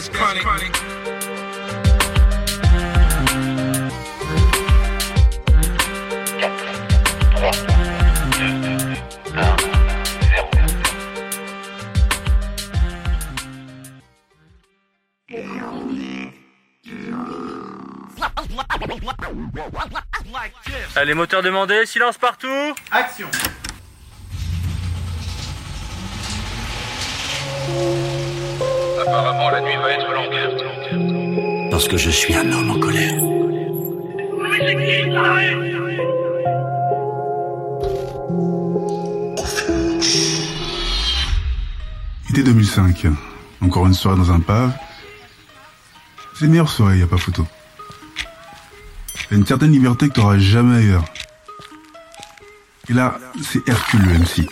that's chronic. Allez, moteur demandé, silence partout Action Apparemment, la nuit va être longue. Parce que je suis un homme en colère. Été 2005. Encore une soirée dans un pub. C'est une meilleure soirée, y a pas photo. T'as une certaine liberté que t'auras jamais ailleurs. Et là, c'est Hercule le MC.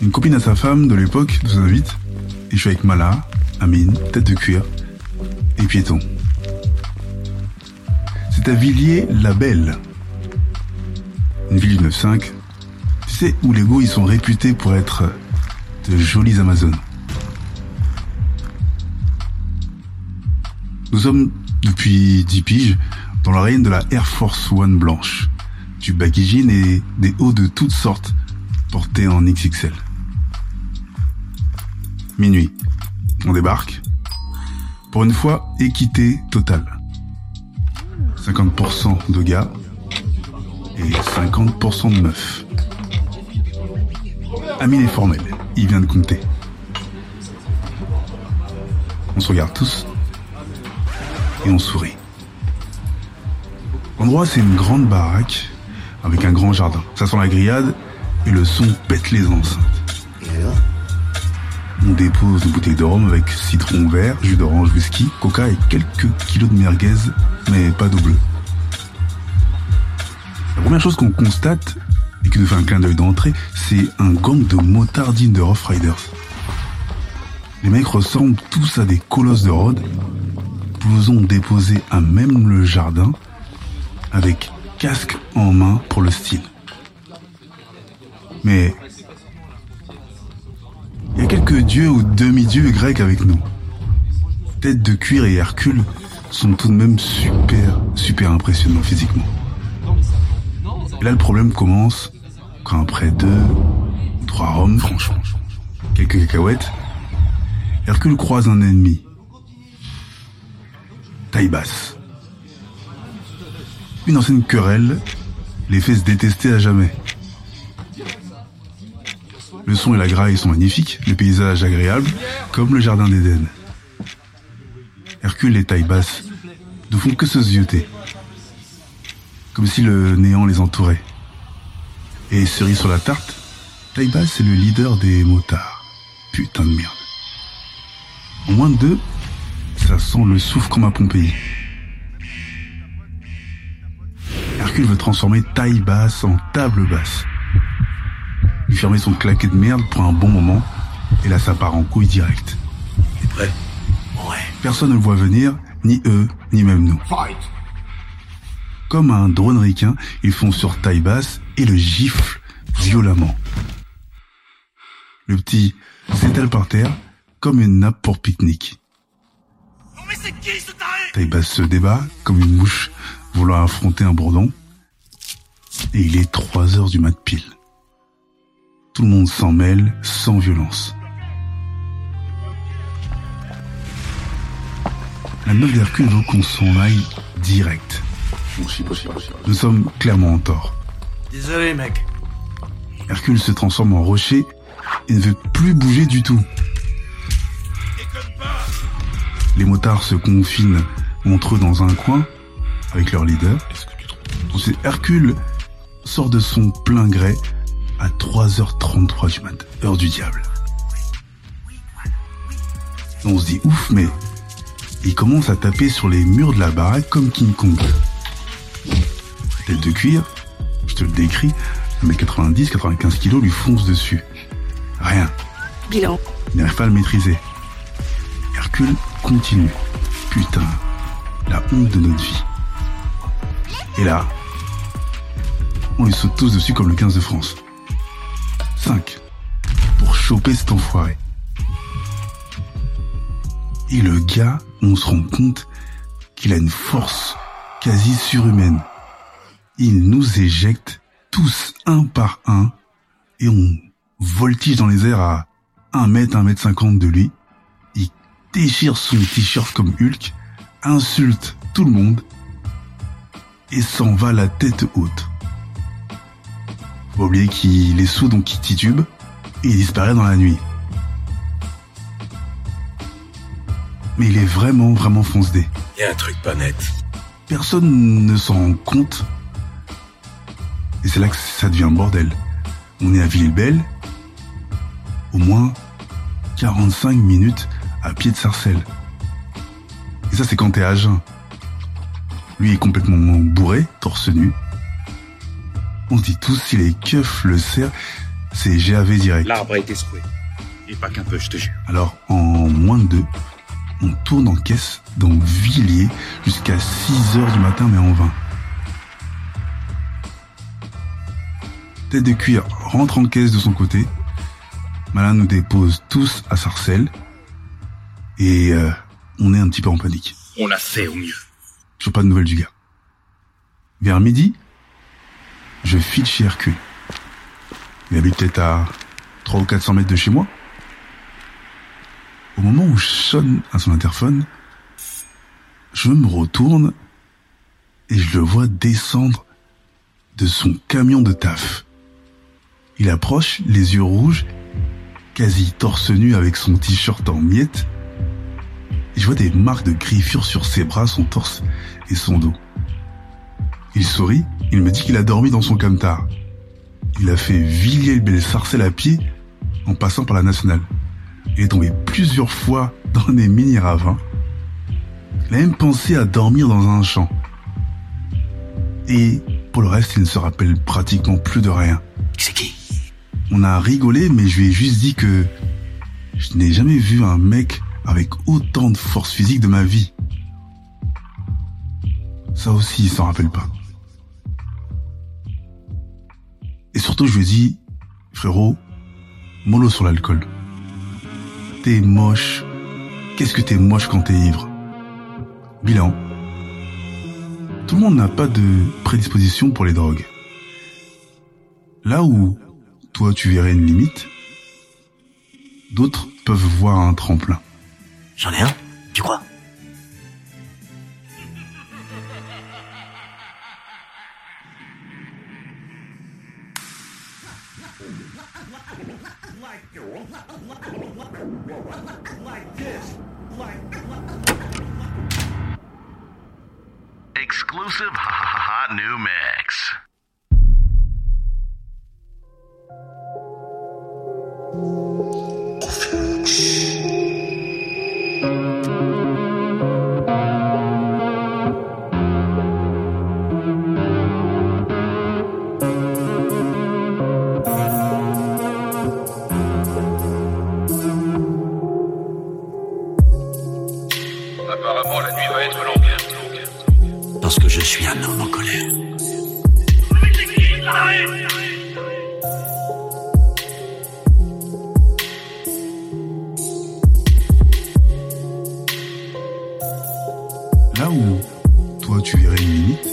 Une copine à sa femme de l'époque nous invite. Et je suis avec Mala, Amine, tête de cuir et piéton. C'est à Villiers-la-Belle. Une ville du 9-5. Tu sais où les ils sont réputés pour être de jolies Amazones. Nous sommes depuis 10 piges dans la reine de la Air Force One blanche, du baggy et des hauts de toutes sortes portés en XXL. Minuit, on débarque. Pour une fois, équité totale. 50% de gars et 50% de meufs. Amine est formel, il vient de compter. On se regarde tous et on sourit. L'endroit, c'est une grande baraque avec un grand jardin. Ça sent la grillade et le son pète les enceintes. On dépose une bouteille de rhum avec citron vert, jus d'orange, whisky, coca et quelques kilos de merguez, mais pas double. La première chose qu'on constate et qui nous fait un clin d'œil d'entrée, c'est un gang de motardines de Rough Riders. Les mecs ressemblent tous à des colosses de road, blouson déposé à même le jardin, avec casque en main pour le style. Mais dieux ou demi-dieux grecs avec nous. Tête de cuir et Hercule sont tout de même super, super impressionnants physiquement. Là, le problème commence quand après deux, trois roms, franchement, quelques cacahuètes, Hercule croise un ennemi. Taille basse. Une ancienne querelle les fait se détester à jamais. Le son et la graille sont magnifiques, le paysage agréable, comme le jardin d'Éden. Hercule et taille basse ne font que se zioter, comme si le néant les entourait. Et cerise sur la tarte, taille basse c'est le leader des motards. Putain de merde. En moins de deux, ça sent le souffle comme à Pompéi. Hercule veut transformer taille basse en table basse. Il fermait son claquet de merde pour un bon moment, et là ça part en couille direct. T'es prêt? Ouais. Personne ne le voit venir, ni eux, ni même nous. Comme un drone ricain, ils font sur taille basse et le gifle violemment. Le petit s'étale par terre comme une nappe pour pique-nique. Taille basse se débat comme une mouche voulant affronter un bourdon. Et il est 3 heures du mat pile. Tout le monde s'en mêle sans violence. La meuf d'Hercule veut qu'on s'en aille direct. Nous sommes clairement en tort. Désolé, mec. Hercule se transforme en rocher et ne veut plus bouger du tout. Les motards se confinent entre eux dans un coin avec leur leader. Ensuite, Hercule sort de son plein gré à 3h33 du matin, heure du diable. On se dit ouf, mais il commence à taper sur les murs de la baraque comme King Kong. Tête de cuir, je te le décris, 1m90, 95 kg lui fonce dessus. Rien. Bilan. Il n'arrive pas à le maîtriser. Hercule continue. Putain, la honte de notre vie. Et là, on lui saute tous dessus comme le 15 de France. 5. Pour choper cet enfoiré. Et le gars, on se rend compte qu'il a une force quasi surhumaine. Il nous éjecte tous un par un et on voltige dans les airs à 1 mètre, 1 mètre 50 de lui. Il déchire son t-shirt comme Hulk, insulte tout le monde et s'en va la tête haute. Faut pas oublier qu'il est sous donc il titube et il disparaît dans la nuit. Mais il est vraiment, vraiment fonce-dé. Y a un truc pas net. Personne ne s'en rend compte. Et c'est là que ça devient un bordel. On est à Villebelle, au moins 45 minutes à pied de Sarcelles. Et ça, c'est quand t'es à jeun. Lui est complètement bourré, torse nu. On dit tous, si les keufs le serrent, c'est GAV direct. L'arbre a été secoué. Et pas qu'un peu, je te jure. Alors, en moins de deux, on tourne en caisse dans Villiers jusqu'à 6 heures du matin, mais en vain. Tête de cuir rentre en caisse de son côté. Malin nous dépose tous à Sarcelles. Et euh, on est un petit peu en panique. On a fait au mieux. Toujours pas de nouvelles du gars. Vers midi, je file chez Hercule. Il habite peut-être à 300 ou 400 mètres de chez moi. Au moment où je sonne à son interphone, je me retourne et je le vois descendre de son camion de taf. Il approche, les yeux rouges, quasi torse nu avec son t-shirt en miettes. Et je vois des marques de griffures sur ses bras, son torse et son dos. Il sourit, il me dit qu'il a dormi dans son camtar. Il a fait villiers le bel sarcelle à pied en passant par la nationale. Il est tombé plusieurs fois dans des mini-ravins. Il a même pensé à dormir dans un champ. Et pour le reste, il ne se rappelle pratiquement plus de rien. C'est qui? On a rigolé, mais je lui ai juste dit que je n'ai jamais vu un mec avec autant de force physique de ma vie. Ça aussi, il s'en rappelle pas. Et surtout, je lui ai frérot, mollo sur l'alcool. T'es moche. Qu'est-ce que t'es moche quand t'es ivre? Bilan. Tout le monde n'a pas de prédisposition pour les drogues. Là où toi tu verrais une limite, d'autres peuvent voir un tremplin. J'en ai un, tu crois? like like this like exclusive ha ha ha new mix. Suis un homme en colère. Là où toi tu verrais une limite,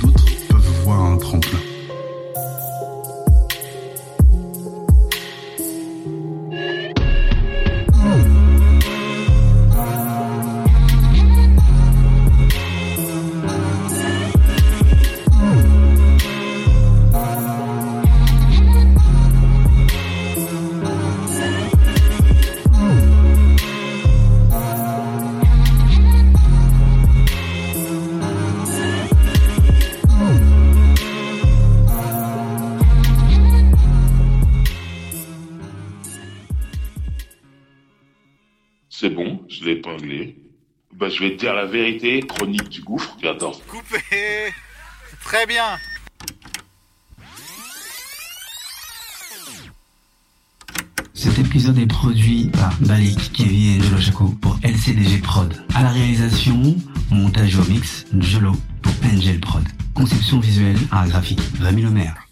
d'autres peuvent voir un tremplin. C'est bon, je l'ai épinglé. Bah, je vais te dire la vérité, chronique du gouffre. Attends. Coupé Très bien Cet épisode est produit par Balik, Kevin et Jolo Chaco pour LCDG Prod. À la réalisation, montage au mix, Jolo pour Angel Prod. Conception visuelle, art graphique, Rémi Lemaire.